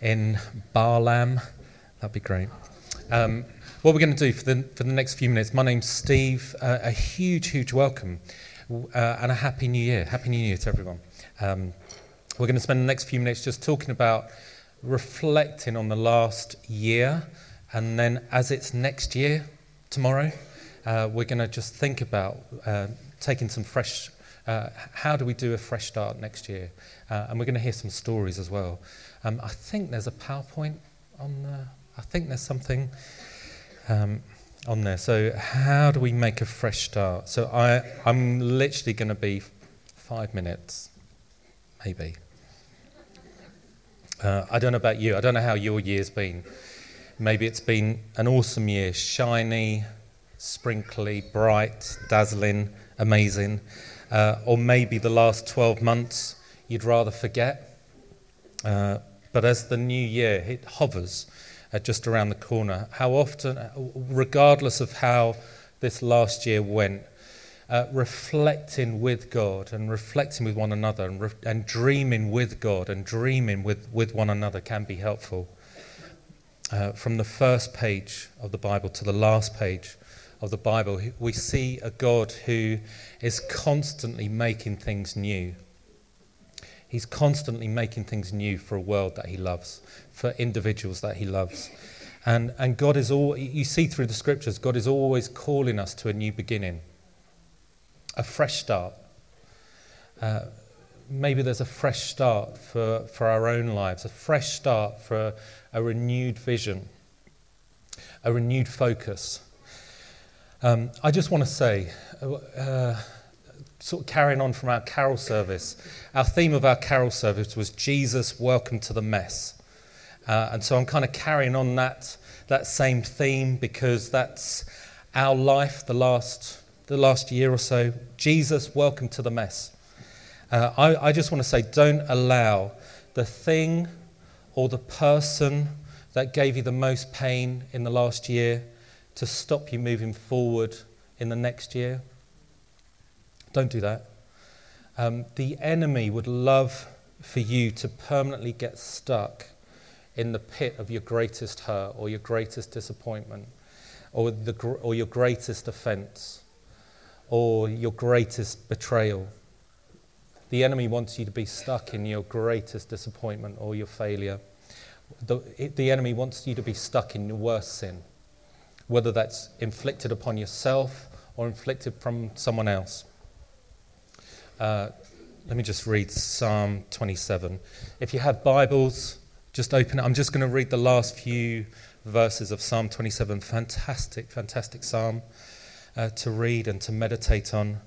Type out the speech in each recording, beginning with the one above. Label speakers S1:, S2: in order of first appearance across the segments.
S1: in Balham. That'd be great. Um, what we're going to do for the, for the next few minutes, my name's Steve. Uh, a huge, huge welcome uh, and a happy new year. Happy new year to everyone. Um, we're going to spend the next few minutes just talking about reflecting on the last year, and then as it's next year, tomorrow, uh, we're going to just think about uh, taking some fresh. Uh, how do we do a fresh start next year? Uh, and we're going to hear some stories as well. Um, I think there's a PowerPoint on the. I think there's something um, on there. So, how do we make a fresh start? So, I, I'm literally going to be five minutes, maybe. Uh, I don't know about you. I don't know how your year's been. Maybe it's been an awesome year, shiny, sprinkly, bright, dazzling, amazing. Uh, or maybe the last 12 months you'd rather forget. Uh, but as the new year it hovers uh, just around the corner, how often, regardless of how this last year went, uh, reflecting with God and reflecting with one another and, re- and dreaming with God and dreaming with, with one another can be helpful. Uh, from the first page of the Bible to the last page of the Bible, we see a God who is constantly making things new. He's constantly making things new for a world that he loves, for individuals that he loves. And, and God is all, you see through the scriptures, God is always calling us to a new beginning, a fresh start. Uh, maybe there's a fresh start for, for our own lives, a fresh start for a, renewed vision, a renewed focus. Um, I just want to say, uh, sort of carrying on from our carol service, our theme of our carol service was Jesus, welcome to the mess. Uh, and so I'm kind of carrying on that, that same theme because that's our life the last, the last year or so. Jesus, welcome to the mess. Uh, I, I just want to say don't allow the thing or the person that gave you the most pain in the last year to stop you moving forward in the next year. Don't do that. Um, the enemy would love for you to permanently get stuck in the pit of your greatest hurt or your greatest disappointment or, the, or your greatest offense or your greatest betrayal. The enemy wants you to be stuck in your greatest disappointment or your failure. The, the enemy wants you to be stuck in your worst sin, whether that's inflicted upon yourself or inflicted from someone else. Uh, let me just read Psalm 27. If you have Bibles, just open it. I'm just going to read the last few verses of Psalm 27. Fantastic, fantastic psalm uh, to read and to meditate on.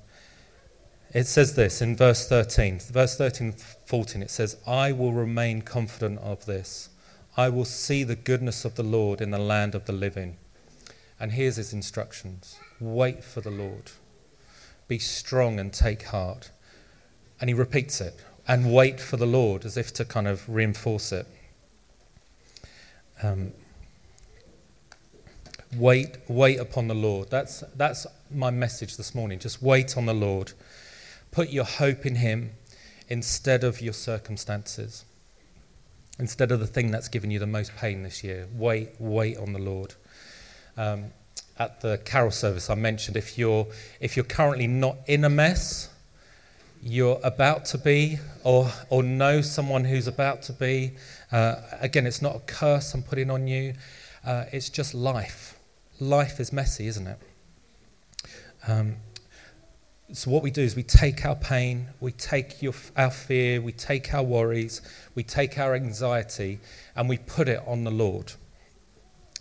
S1: It says this in verse 13, verse 13, 14. It says, I will remain confident of this. I will see the goodness of the Lord in the land of the living. And here's his instructions wait for the Lord, be strong and take heart. And he repeats it and wait for the Lord as if to kind of reinforce it. Um, wait, wait upon the Lord. That's, that's my message this morning. Just wait on the Lord. Put your hope in Him instead of your circumstances, instead of the thing that's given you the most pain this year. Wait, wait on the Lord. Um, at the carol service, I mentioned if you're, if you're currently not in a mess, you're about to be or, or know someone who's about to be. Uh, again, it's not a curse I'm putting on you, uh, it's just life. Life is messy, isn't it? Um, so, what we do is we take our pain, we take your, our fear, we take our worries, we take our anxiety, and we put it on the Lord.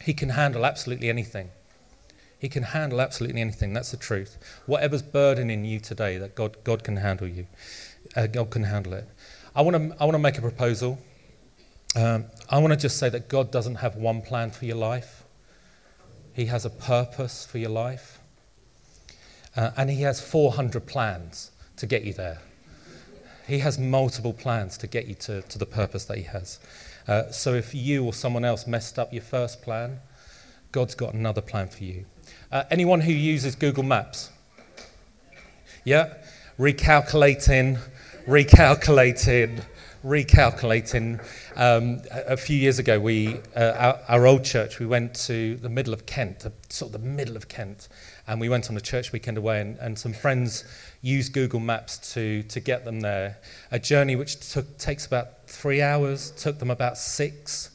S1: He can handle absolutely anything. He can handle absolutely anything. That's the truth. Whatever's burdening you today, that God, God can handle you. Uh, God can handle it. I want to I want to make a proposal. Um, I want to just say that God doesn't have one plan for your life. He has a purpose for your life. Uh, and He has 400 plans to get you there. He has multiple plans to get you to, to the purpose that He has. Uh, so if you or someone else messed up your first plan, God's got another plan for you. Uh, anyone who uses Google Maps? Yeah? Recalculating, recalculating, recalculating. Um, a, a, few years ago, we, uh, our, our, old church, we went to the middle of Kent, the, sort of the middle of Kent, and we went on a church weekend away, and, and some friends used Google Maps to, to get them there. A journey which took, takes about three hours, took them about six,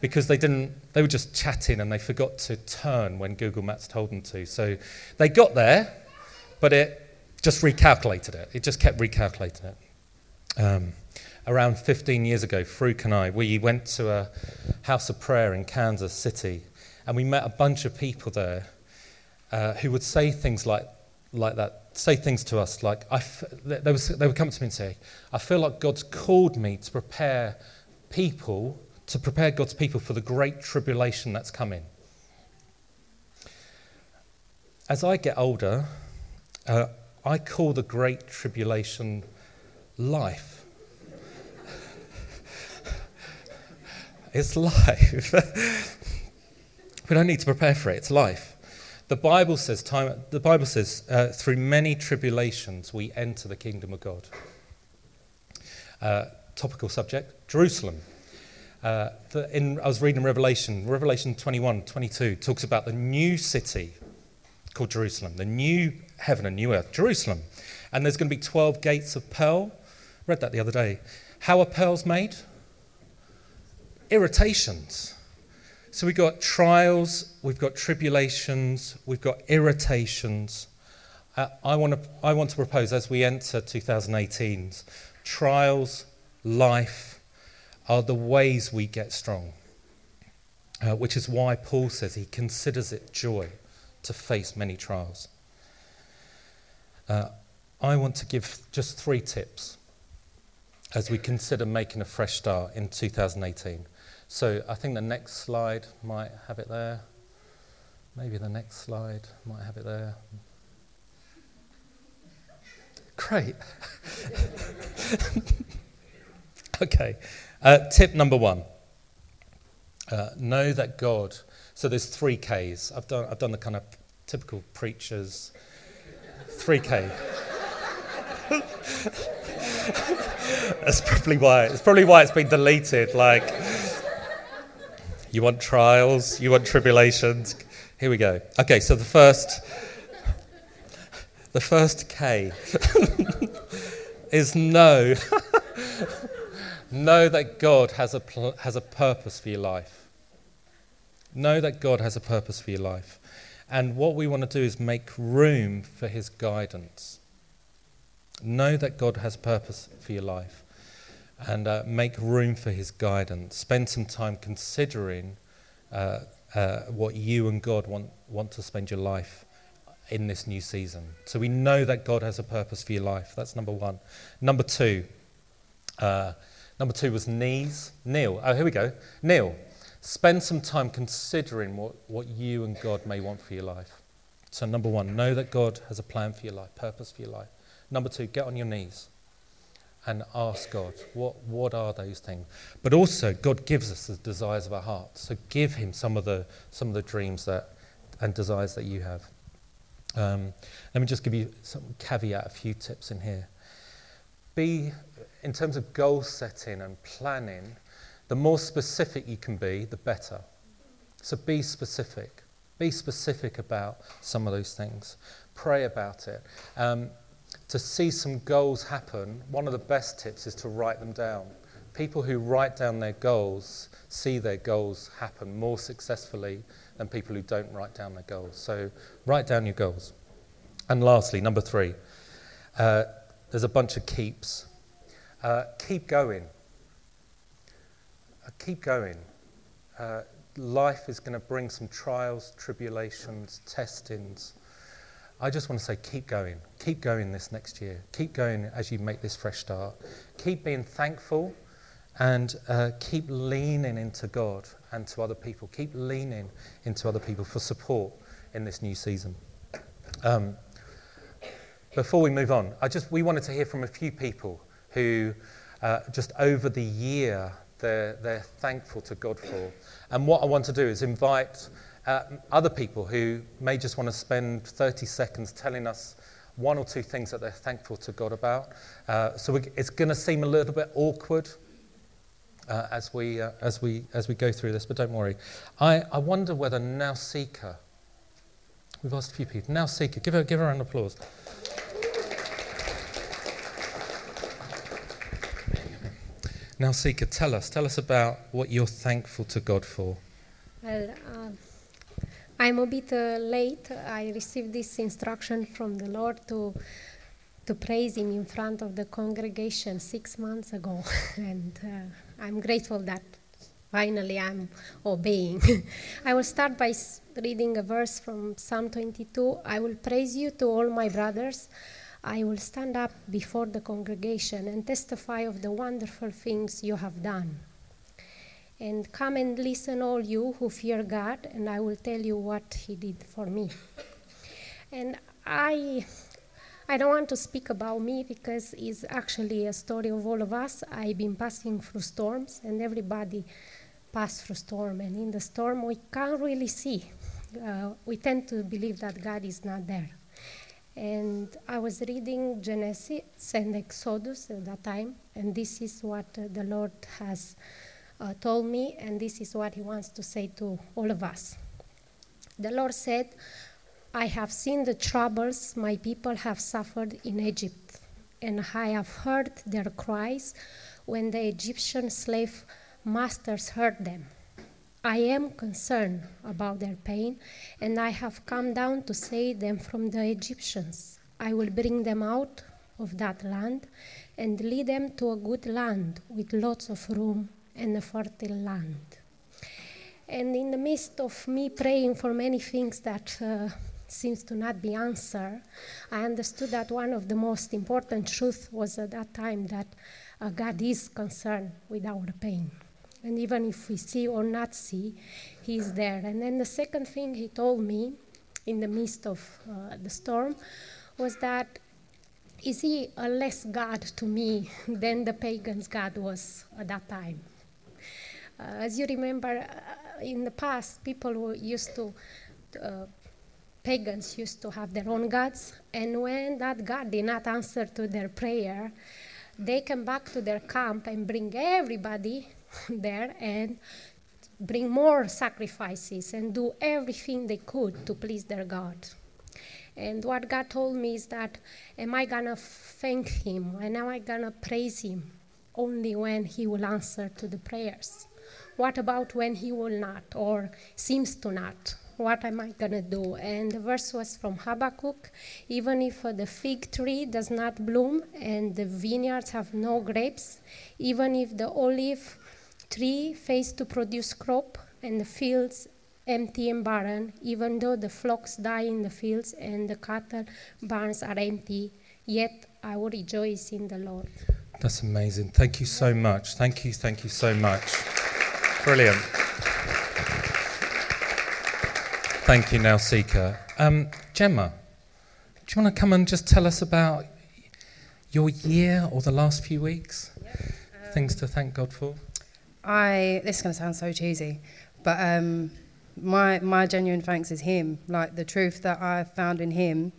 S1: because they didn't, they were just chatting and they forgot to turn when Google Maps told them to. So they got there, but it just recalculated it. It just kept recalculating it. Um, around 15 years ago, Farouk and I, we went to a house of prayer in Kansas City, and we met a bunch of people there uh, who would say things like, like that, say things to us like, I f- they, would, they would come to me and say, I feel like God's called me to prepare people, to prepare God's people for the great tribulation that's coming. As I get older, uh, I call the great tribulation life. It's life. we don't need to prepare for it. It's life. The Bible says, time, the Bible says uh, through many tribulations we enter the kingdom of God. Uh, topical subject Jerusalem. Uh, the, in, I was reading Revelation, Revelation 21, 22 talks about the new city called Jerusalem, the new heaven and new earth, Jerusalem. And there's going to be 12 gates of pearl. Read that the other day. How are pearls made? irritations. So we've got trials, we've got tribulations, we've got irritations. Uh, I, want to, I want to propose as we enter 2018 trials, life are the ways we get strong, uh, which is why Paul says he considers it joy to face many trials. Uh, I want to give just three tips as we consider making a fresh start in 2018. So I think the next slide might have it there. Maybe the next slide might have it there. Great. okay. Uh, tip number one. Uh, know that God. So there's three Ks. I've done. I've done the kind of typical preachers. Three K. That's probably why. It's probably why it's been deleted. Like. You want trials, you want tribulations. Here we go. Okay, so the first the first K is know. know that God has a, pl- has a purpose for your life. Know that God has a purpose for your life. And what we want to do is make room for His guidance. Know that God has purpose for your life and uh, make room for his guidance. Spend some time considering uh, uh, what you and God want, want to spend your life in this new season. So we know that God has a purpose for your life. That's number one. Number two, uh, number two was knees. Kneel. Oh, here we go. Kneel. Spend some time considering what, what you and God may want for your life. So, number one, know that God has a plan for your life, purpose for your life. Number two, get on your knees and ask God, what, what are those things? But also, God gives us the desires of our heart. So give Him some of the, some of the dreams that, and desires that you have. Um, let me just give you some caveat, a few tips in here. Be, in terms of goal setting and planning, the more specific you can be, the better. So be specific. Be specific about some of those things. Pray about it. Um, to see some goals happen, one of the best tips is to write them down. People who write down their goals see their goals happen more successfully than people who don't write down their goals. So write down your goals. And lastly, number three, uh, there's a bunch of keeps. Uh, keep going. Uh, keep going. Uh, life is going to bring some trials, tribulations, testings. I just want to say keep going. Keep going this next year. Keep going as you make this fresh start. Keep being thankful and uh, keep leaning into God and to other people. Keep leaning into other people for support in this new season. Um, before we move on, I just we wanted to hear from a few people who uh, just over the year they're, they're thankful to God for. And what I want to do is invite uh, other people who may just want to spend 30 seconds telling us one or two things that they're thankful to God about. Uh, so we, it's going to seem a little bit awkward uh, as, we, uh, as, we, as we go through this, but don't worry. I, I wonder whether Nausicaa, we've asked a few people, Nausicaa, give her, give her an applause. Nausicaa, tell us, tell us about what you're thankful to God for.
S2: Well, uh, I'm a bit uh, late. I received this instruction from the Lord to to praise Him in front of the congregation six months ago, and uh, I'm grateful that finally I'm obeying. I will start by reading a verse from Psalm 22. I will praise you to all my brothers. I will stand up before the congregation and testify of the wonderful things you have done. And come and listen, all you who fear God, and I will tell you what He did for me. And I I don't want to speak about me because it's actually a story of all of us. I've been passing through storms, and everybody passed through storm. And in the storm, we can't really see. Uh, we tend to believe that God is not there. And I was reading Genesis and Exodus at that time, and this is what uh, the Lord has uh, told me, and this is what He wants to say to all of us. The Lord said, I have seen the troubles my people have suffered in Egypt, and I have heard their cries when the Egyptian slave masters heard them. I am concerned about their pain, and I have come down to save them from the Egyptians. I will bring them out of that land and lead them to a good land with lots of room and a fertile land. And in the midst of me praying for many things that uh, seems to not be answered, I understood that one of the most important truths was at that time that uh, God is concerned with our pain. And even if we see or not see, He is there. And then the second thing He told me in the midst of uh, the storm was that is He a less God to me than the pagans' God was at that time? Uh, as you remember, uh, in the past, people who used to uh, pagans used to have their own gods, and when that god did not answer to their prayer, they came back to their camp and bring everybody there and bring more sacrifices and do everything they could to please their God. And what God told me is that, am I gonna thank Him and am I gonna praise Him only when He will answer to the prayers? What about when He will not or seems to not? what am I to do? And the verse was from Habakkuk even if uh, the fig tree does not bloom and the vineyards have no grapes, even if the olive tree fails to produce crop and the fields empty and barren, even though the flocks die in the fields and the cattle barns are empty, yet I will rejoice in the Lord.
S1: That's amazing. Thank you so much. Thank you, thank you so much. Brilliant. Thank you, Nausicaa. Um, Gemma, do you want to come and just tell us about your year or the last few weeks? Um, Things to thank God for?
S3: I this is to sound so cheesy, but um, my my genuine thanks is Him. Like the truth that I found in Him.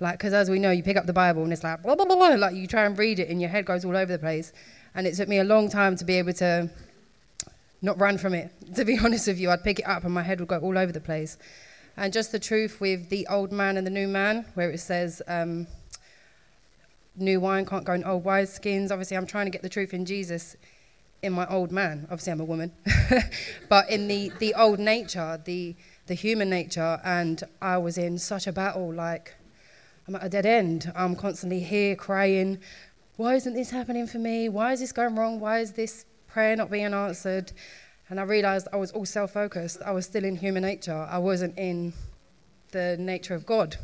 S3: Like, because as we know, you pick up the Bible and it's like blah, blah, blah, blah, like you try and read it and your head goes all over the place. And it took me a long time to be able to not run from it. To be honest with you, I'd pick it up and my head would go all over the place. And just the truth with the old man and the new man, where it says um, new wine can't go in old wineskins. Obviously, I'm trying to get the truth in Jesus in my old man. Obviously, I'm a woman, but in the, the old nature, the the human nature, and I was in such a battle. Like I'm at a dead end. I'm constantly here crying. Why isn't this happening for me? Why is this going wrong? Why is this prayer not being answered. And I realized I was all self focused. I was still in human nature. I wasn't in the nature of God,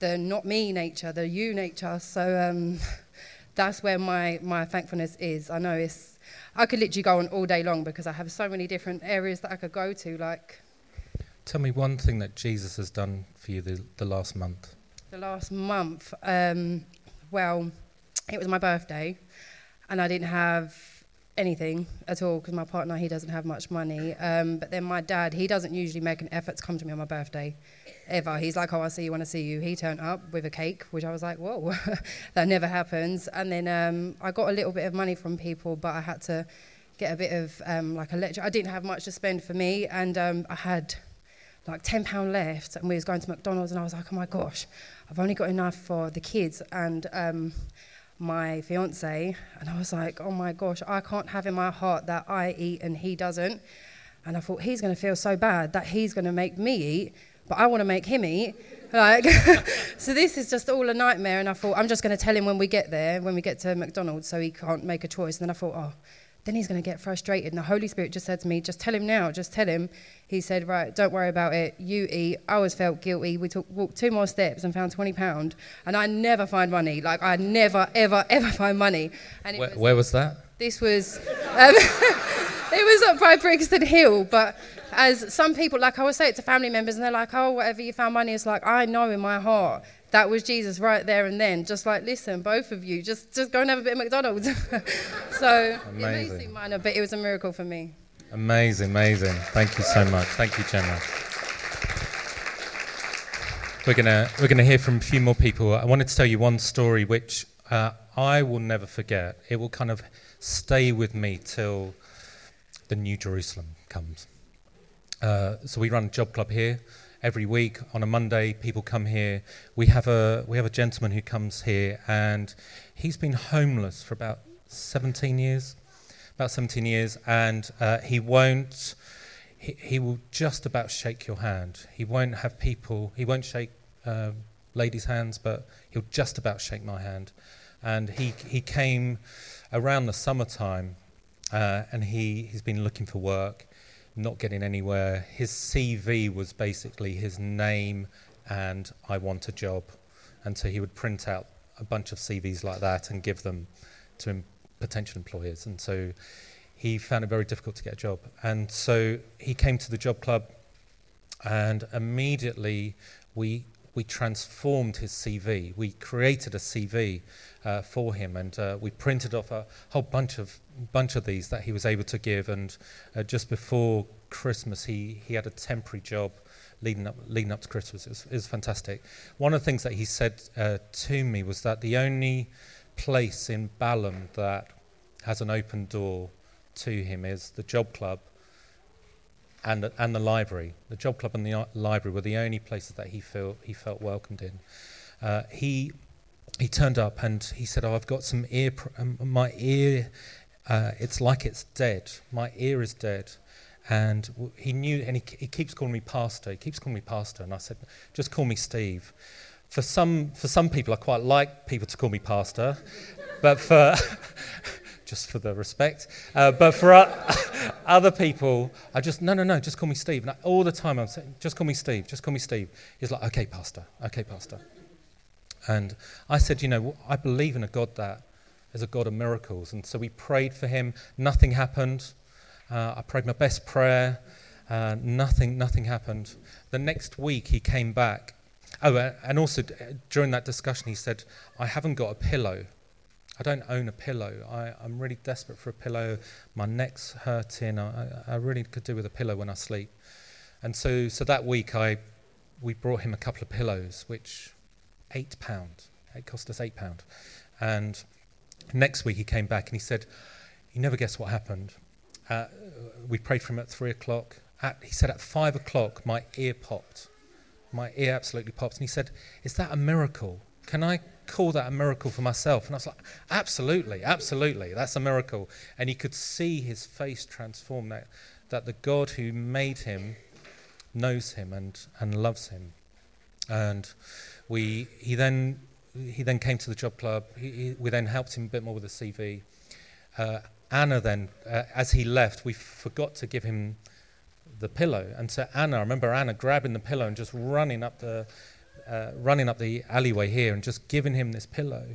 S3: the not me nature, the you nature. So um, that's where my, my thankfulness is. I know it's, I could literally go on all day long because I have so many different areas that I could go to. Like,
S1: tell me one thing that Jesus has done for you the, the last month.
S3: The last month, um, well, it was my birthday, and I didn't have anything at all because my partner he doesn't have much money. Um, but then my dad he doesn't usually make an effort to come to me on my birthday, ever. He's like, oh I see you, want to see you. He turned up with a cake, which I was like, whoa, that never happens. And then um, I got a little bit of money from people, but I had to get a bit of um, like a lecture. I didn't have much to spend for me, and um, I had like ten pound left, and we was going to McDonald's, and I was like, oh my gosh, I've only got enough for the kids and um, my fiance, and I was like, oh my gosh, I can't have in my heart that I eat and he doesn't, and I thought he's going to feel so bad that he's going to make me eat, but I want to make him eat. Like, so this is just all a nightmare. And I thought, I'm just going to tell him when we get there, when we get to McDonald's, so he can't make a choice. And then I thought, oh, then he's going to get frustrated. And the Holy Spirit just said to me, just tell him now, just tell him. He said, right, don't worry about it. You eat. I always felt guilty. We took, walked two more steps and found £20. And I never find money. Like, I never, ever, ever find money.
S1: And where was, where was that?
S3: This was, um, it was up by Brixton Hill, but as some people, like I would say it to family members, and they're like, oh, whatever you found money, it's like, I know in my heart that was Jesus right there and then. Just like, listen, both of you, just, just go and have a bit of McDonald's. so amazing. it may seem minor, but it was a miracle for me.
S1: Amazing, amazing. Thank you so much. Thank you, Gemma. We're gonna we're gonna hear from a few more people. I wanted to tell you one story which uh, I will never forget. It will kind of stay with me till the New Jerusalem comes. Uh, so we run a job club here every week on a Monday. People come here. We have a we have a gentleman who comes here, and he's been homeless for about 17 years, about 17 years, and uh, he won't. He, he will just about shake your hand. He won't have people. He won't shake uh, ladies' hands, but he'll just about shake my hand. And he he came around the summertime, uh, and he he's been looking for work not getting anywhere. His CV was basically his name and I want a job. And so he would print out a bunch of CVs like that and give them to em- potential employers. And so he found it very difficult to get a job. And so he came to the job club and immediately we we transformed his CV. We created a CV uh, for him, and uh, we printed off a whole bunch of bunch of these that he was able to give. And uh, just before Christmas, he he had a temporary job leading up leading up to Christmas. It was, it was fantastic. One of the things that he said uh, to me was that the only place in Balham that has an open door to him is the job club and the, and the library. The job club and the library were the only places that he felt he felt welcomed in. Uh, he he turned up and he said, "Oh, I've got some ear. Pr- um, my ear, uh, it's like it's dead. My ear is dead." And he knew, and he, he keeps calling me pastor. He keeps calling me pastor, and I said, "Just call me Steve." For some, for some people, I quite like people to call me pastor, but for just for the respect. Uh, but for other people, I just, no, no, no, just call me Steve. And I, all the time I'm saying, just call me Steve, just call me Steve. He's like, okay, Pastor, okay, Pastor. And I said, you know, I believe in a God that is a God of miracles. And so we prayed for him. Nothing happened. Uh, I prayed my best prayer. Uh, nothing, nothing happened. The next week he came back. Oh, and also during that discussion, he said, I haven't got a pillow. I don't own a pillow. I, am really desperate for a pillow. My neck's hurting. I, I really could do with a pillow when I sleep. And so, so that week, I, we brought him a couple of pillows, which eight pound. It cost us eight pound. And next week he came back and he said, "You never guess what happened." Uh, we prayed for him at three o'clock. At, he said at five o'clock my ear popped. My ear absolutely popped, and he said, "Is that a miracle? Can I call that a miracle for myself? And I was like, absolutely, absolutely, that's a miracle. And he could see his face transform that, that the God who made him knows him and, and loves him. And we, he, then, he then came to the job club. He, he, we then helped him a bit more with the CV. Uh, Anna then, uh, as he left, we forgot to give him the pillow. And so Anna, I remember Anna grabbing the pillow and just running up the, uh, running up the alleyway here and just giving him this pillow.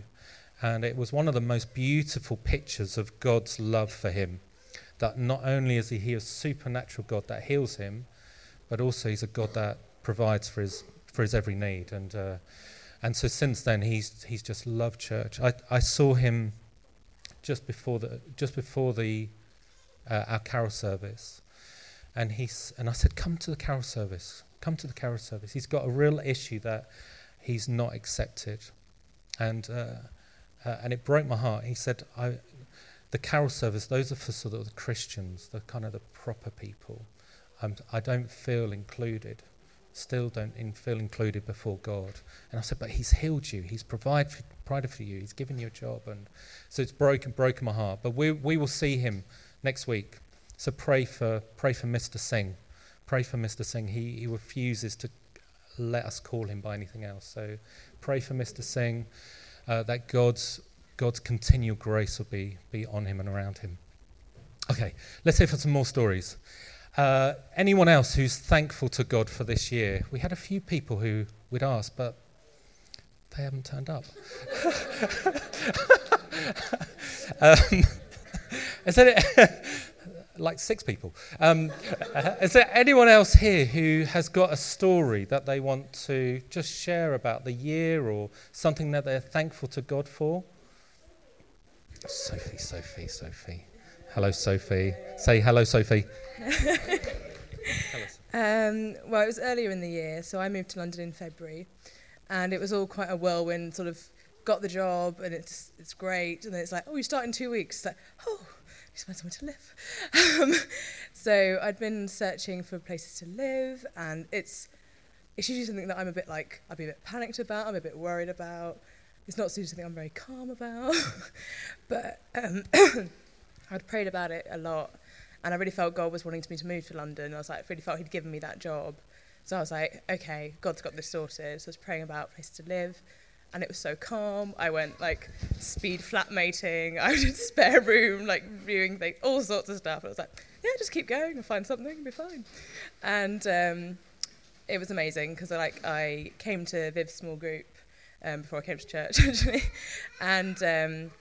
S1: And it was one of the most beautiful pictures of God's love for him. That not only is he, a supernatural God that heals him, but also he's a God that provides for his, for his every need. And, uh, and so since then, he's, he's just loved church. I, I saw him just before the, just before the, uh, our carol service. And, he's, and I said, Come to the carol service come to the carol service. He's got a real issue that he's not accepted. And, uh, uh, and it broke my heart. He said, I, the carol service, those are for sort of the Christians, the kind of the proper people. Um, I don't feel included. Still don't in, feel included before God. And I said, but He's healed you. He's provide for, provided for you. He's given you a job. And so it's broken, broken my heart. But we, we will see Him next week. So pray for, pray for Mr. Singh. Pray for Mr. Singh. He, he refuses to let us call him by anything else. So pray for Mr. Singh uh, that God's God's continual grace will be, be on him and around him. Okay, let's hear for some more stories. Uh, anyone else who's thankful to God for this year? We had a few people who we'd asked, but they haven't turned up. um, is that like six people. Um, is there anyone else here who has got a story that they want to just share about the year or something that they're thankful to God for? Sophie, Sophie, Sophie. Hello, Sophie. Say hello, Sophie.
S4: um, well, it was earlier in the year, so I moved to London in February, and it was all quite a whirlwind. Sort of got the job, and it's it's great, and then it's like, oh, you start in two weeks. It's like, oh, you find somewhere to live. Um, so I'd been searching for places to live, and it's it's usually something that I'm a bit like I'd be a bit panicked about. I'm a bit worried about. It's not usually something I'm very calm about, but um, I'd prayed about it a lot, and I really felt God was wanting me to move to London. I was like, I really felt He'd given me that job, so I was like, okay, God's got this sorted. So I was praying about places to live, and it was so calm. I went like speed flatmating. I did spare room, like viewing things, all sorts of stuff. I was like, yeah, just keep going and find something, and be fine. And um, it was amazing because I like I came to Viv's small group um, before I came to church actually, and um,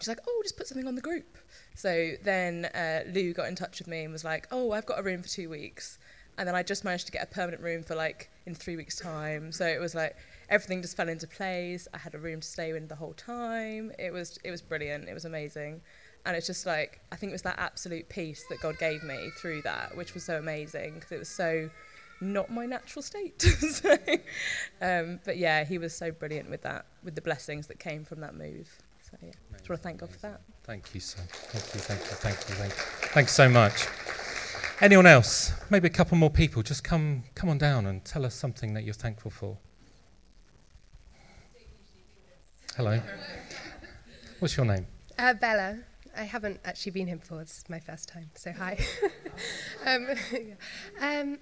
S4: she's like, oh, just put something on the group. So then uh, Lou got in touch with me and was like, oh, I've got a room for two weeks. And then I just managed to get a permanent room for like in three weeks' time. So it was like everything just fell into place. I had a room to stay in the whole time. It was it was brilliant. It was amazing. And it's just like I think it was that absolute peace that God gave me through that, which was so amazing because it was so not my natural state. so, um, but yeah, he was so brilliant with that, with the blessings that came from that move. So yeah, amazing, just want to thank God for that.
S1: Thank you so, thank you, thank you, thank you, thank you, thanks so much. Anyone else? Maybe a couple more people. Just come, come on down and tell us something that you're thankful for. Hello. What's your name?
S5: Uh, Bella. I haven't actually been here before. It's my first time, so hi. um, um,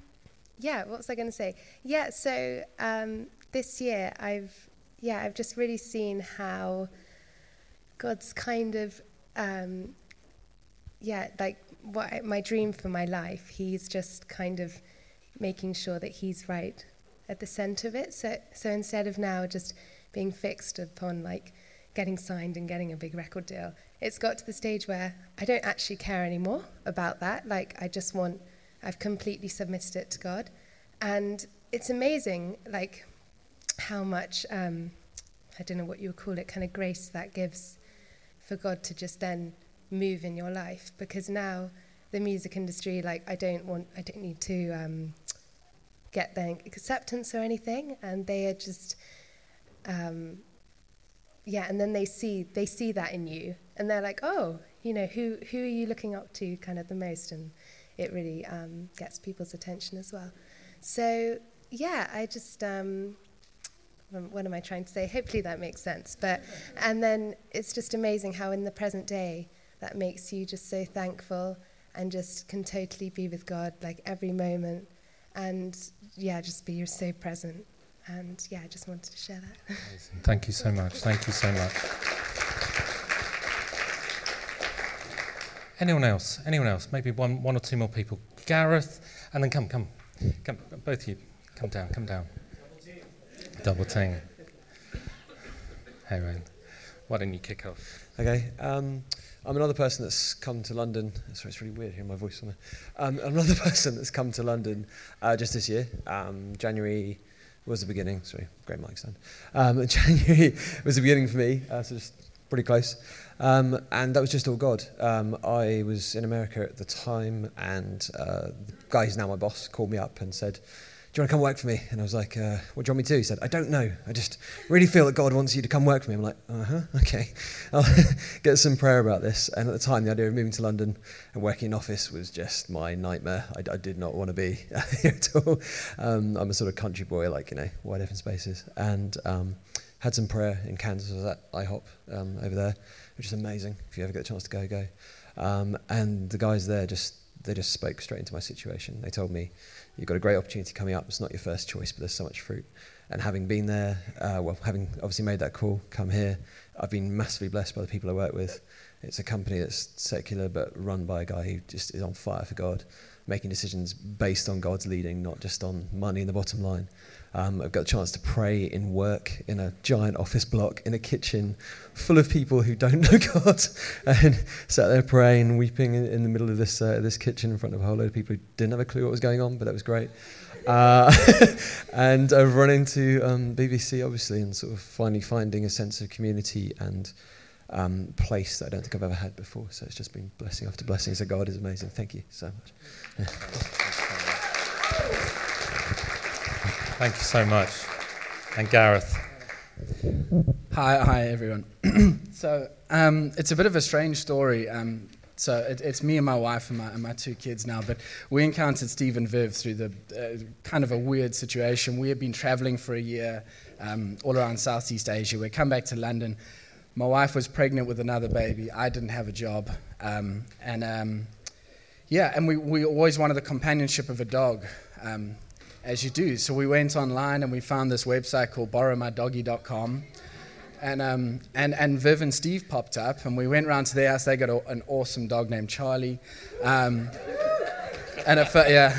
S5: yeah, what was I going to say? Yeah, so um, this year I've yeah I've just really seen how God's kind of um, yeah like what my dream for my life. He's just kind of making sure that He's right at the center of it. So so instead of now just being fixed upon like getting signed and getting a big record deal. It's got to the stage where I don't actually care anymore about that. Like, I just want, I've completely submitted it to God. And it's amazing, like, how much, um, I don't know what you would call it, kind of grace that gives for God to just then move in your life. Because now, the music industry, like, I don't want, I don't need to um, get their acceptance or anything. And they are just, um, yeah, and then they see they see that in you, and they're like, oh, you know, who who are you looking up to kind of the most, and it really um, gets people's attention as well. So yeah, I just um, what am I trying to say? Hopefully that makes sense. But and then it's just amazing how in the present day that makes you just so thankful and just can totally be with God like every moment, and yeah, just be so present. And yeah, I just wanted to share that.
S1: Amazing. Thank you so much. Thank you so much. Anyone else? Anyone else? Maybe one, one or two more people. Gareth, and then come, come, come. Both of you, come down, come down. Double team. Hey, man. Why don't you kick off?
S6: Okay. Um, I'm another person that's come to London. Sorry, it's really weird hearing my voice on it. Um, I'm another person that's come to London uh, just this year, um, January was the beginning. Sorry, great mic stand. Um, January was the beginning for me, uh, so just pretty close. Um, and that was just all God. Um, I was in America at the time, and uh, the guy who's now my boss called me up and said, do you want to come work for me? And I was like, uh, what do you want me to do? He said, I don't know. I just really feel that God wants you to come work for me. I'm like, uh huh, okay. I'll get some prayer about this. And at the time, the idea of moving to London and working in office was just my nightmare. I, I did not want to be here at all. Um, I'm a sort of country boy, like, you know, wide open spaces. And um, had some prayer in Kansas. At IHOP um, over there, which is amazing. If you ever get a chance to go, go. Um, and the guys there just, they just spoke straight into my situation. They told me, you've got a great opportunity coming up. It's not your first choice, but there's so much fruit. And having been there, uh, well, having obviously made that call, come here, I've been massively blessed by the people I work with. It's a company that's secular but run by a guy who just is on fire for God, making decisions based on God's leading, not just on money in the bottom line. Um, I've got a chance to pray in work in a giant office block in a kitchen full of people who don't know God, and sat there praying, weeping in, in the middle of this uh, this kitchen in front of a whole load of people who didn't have a clue what was going on, but that was great. Uh, and I've run into um, BBC obviously, and sort of finally finding a sense of community and um, place that I don't think I've ever had before. So it's just been blessing after blessing. So God is amazing. Thank you so much. Yeah.
S1: Thank you so much. And Gareth.
S7: Hi, hi everyone. so um, it's a bit of a strange story. Um, so it, it's me and my wife and my, and my, two kids now, but we encountered Steve and Viv through the uh, kind of a weird situation. We had been traveling for a year um, all around Southeast Asia. We come back to London. My wife was pregnant with another baby. I didn't have a job, um, and um, yeah, and we, we always wanted the companionship of a dog. Um, as you do. So we went online and we found this website called borrowmydoggy.com. And, um, and, and Viv and Steve popped up, and we went round to their house. They got a, an awesome dog named Charlie. Um, and it felt, yeah.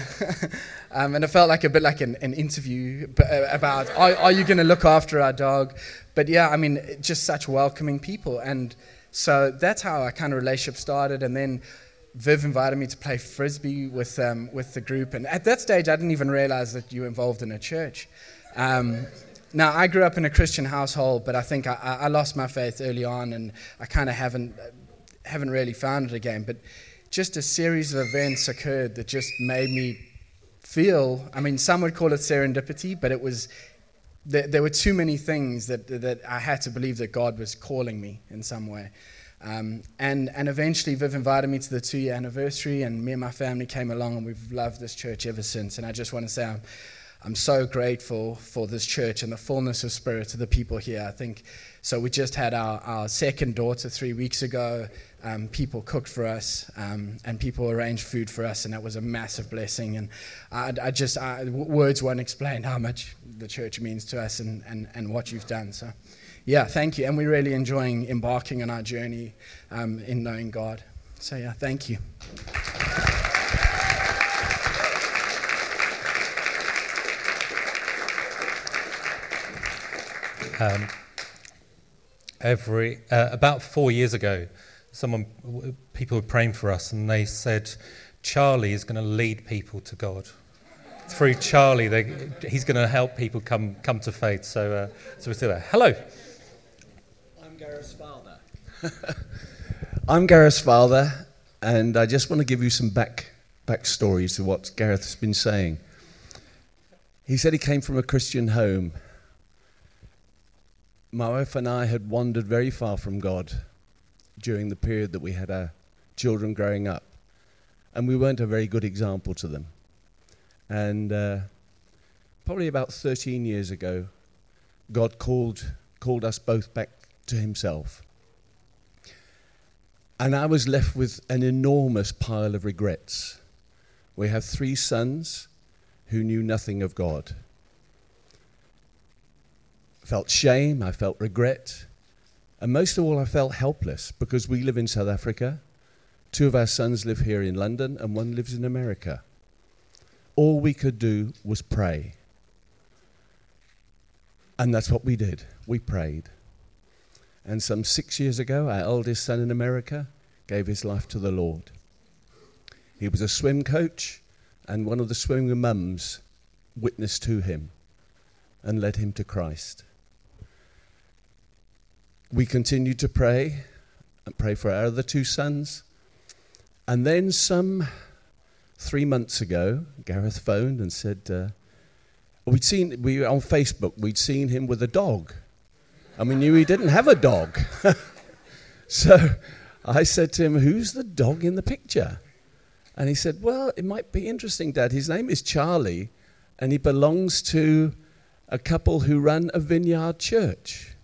S7: um, and it felt like a bit like an, an interview uh, about are, are you going to look after our dog? But yeah, I mean, just such welcoming people. And so that's how our kind of relationship started. And then Viv invited me to play frisbee with, um, with the group. And at that stage, I didn't even realize that you were involved in a church. Um, now, I grew up in a Christian household, but I think I, I lost my faith early on, and I kind of haven't, haven't really found it again. But just a series of events occurred that just made me feel I mean, some would call it serendipity, but it was. There, there were too many things that, that I had to believe that God was calling me in some way. Um, and, and eventually, Viv invited me to the two year anniversary, and me and my family came along, and we've loved this church ever since. And I just want to say I'm, I'm so grateful for this church and the fullness of spirit to the people here. I think so. We just had our, our second daughter three weeks ago. Um, people cooked for us, um, and people arranged food for us, and that was a massive blessing. And I, I just I, words won't explain how much the church means to us and, and, and what you've done. So. Yeah, thank you. And we're really enjoying embarking on our journey um, in knowing God. So, yeah, thank you.
S1: Um, every uh, about four years ago, someone people were praying for us, and they said Charlie is going to lead people to God. Through Charlie, they, he's going to help people come come to faith. So, uh, so we're still there. Hello.
S8: Gareth's. I'm Gareth's father, and I just want to give you some back backstory to what Gareth has been saying. He said he came from a Christian home. My wife and I had wandered very far from God during the period that we had our children growing up, and we weren't a very good example to them. And uh, probably about 13 years ago, God called called us both back to himself. And I was left with an enormous pile of regrets. We have three sons who knew nothing of God. I felt shame, I felt regret, and most of all, I felt helpless because we live in South Africa. Two of our sons live here in London, and one lives in America. All we could do was pray. And that's what we did. We prayed. And some six years ago, our eldest son in America gave his life to the Lord. He was a swim coach, and one of the swimming mums witnessed to him and led him to Christ. We continued to pray and pray for our other two sons. And then, some three months ago, Gareth phoned and said, uh, we'd seen we were on Facebook. We'd seen him with a dog, and we knew he didn't have a dog. so I said to him, "Who's the dog in the picture?" And he said, "Well, it might be interesting, Dad. His name is Charlie, and he belongs to a couple who run a vineyard church."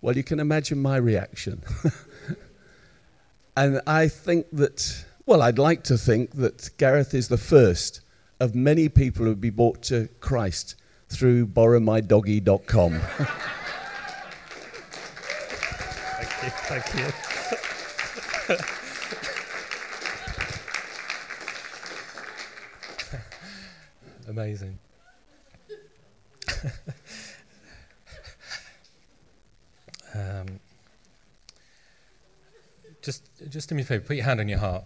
S8: Well, you can imagine my reaction. and I think that, well, I'd like to think that Gareth is the first of many people who would be brought to Christ through borrowmydoggy.com.
S1: Thank you. Amazing. um, just, just do me a favor. Put your hand on your heart.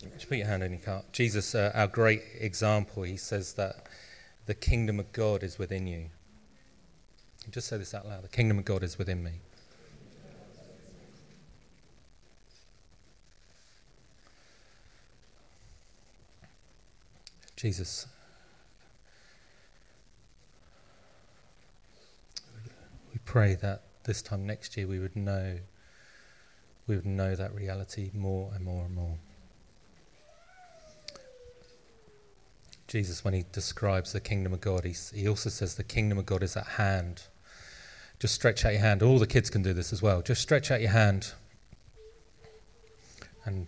S1: Just put your hand on your heart. Jesus, uh, our great example, he says that the kingdom of God is within you. Just say this out loud. The kingdom of God is within me. Jesus, we pray that this time next year we would know we would know that reality more and more and more. Jesus, when he describes the kingdom of God, he, he also says the kingdom of God is at hand. Just stretch out your hand. All the kids can do this as well. Just stretch out your hand. And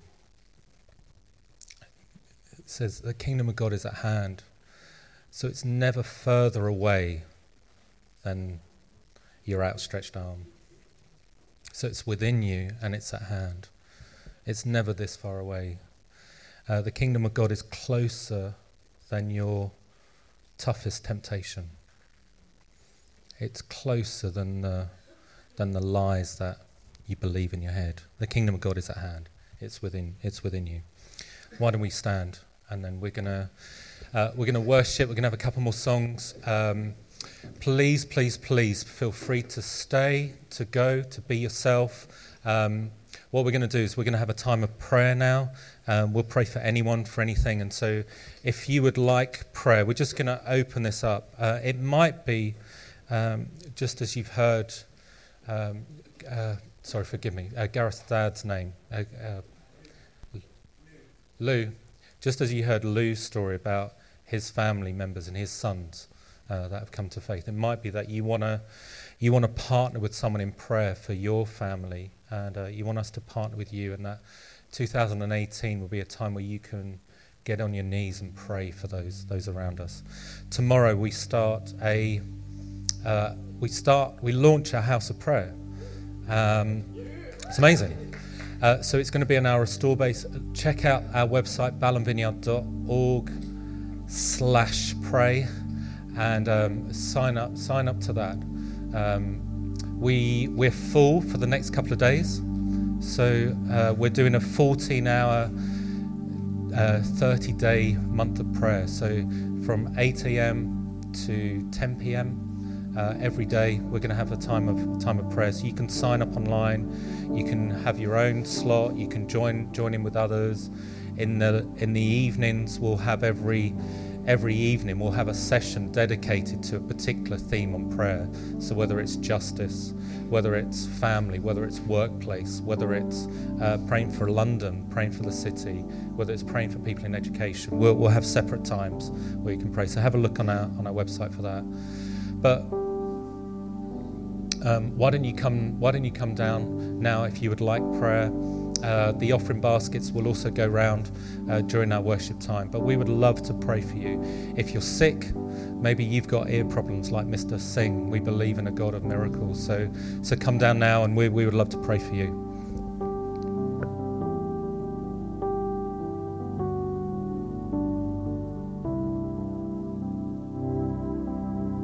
S1: says the kingdom of God is at hand. So it's never further away than your outstretched arm. So it's within you and it's at hand. It's never this far away. Uh, the kingdom of God is closer than your toughest temptation. It's closer than the, than the lies that you believe in your head. The kingdom of God is at hand. It's within, it's within you. Why don't we stand? And then we're to uh, we're to worship. We're to have a couple more songs. Um, please, please, please feel free to stay, to go, to be yourself. Um, what we're going to do is we're going to have a time of prayer now. Um, we'll pray for anyone, for anything. And so, if you would like prayer, we're just going to open this up. Uh, it might be, um, just as you've heard, um, uh, sorry, forgive me, uh, Gareth's dad's name, uh, uh, Lou. Just as you heard Lou's story about his family members and his sons uh, that have come to faith. It might be that you want to you want to partner with someone in prayer for your family, and uh, you want us to partner with you, and that 2018 will be a time where you can get on your knees and pray for those those around us. Tomorrow we start a uh, we start we launch our house of prayer. Um, it's amazing. Uh, so it's going to be on our restore base. Check out our website balhamvineyard.org slash pray and um, sign up sign up to that. Um, we we're full for the next couple of days, so uh, we're doing a 14-hour, uh, 30-day month of prayer. So from 8 a.m. to 10 p.m. Uh, every day we're going to have a time of time of prayer. So you can sign up online, you can have your own slot, you can join join in with others. In the in the evenings we'll have every every evening we'll have a session dedicated to a particular theme on prayer. So, whether it's justice, whether it's family, whether it's workplace, whether it's uh, praying for London, praying for the city, whether it's praying for people in education, we'll, we'll have separate times where you can pray. So, have a look on our, on our website for that. But um, why don't you come? Why don't you come down now if you would like prayer? Uh, the offering baskets will also go round uh, during our worship time. But we would love to pray for you. If you're sick, maybe you've got ear problems like Mr. Singh. We believe in a God of miracles. So, so come down now, and we, we would love to pray for you.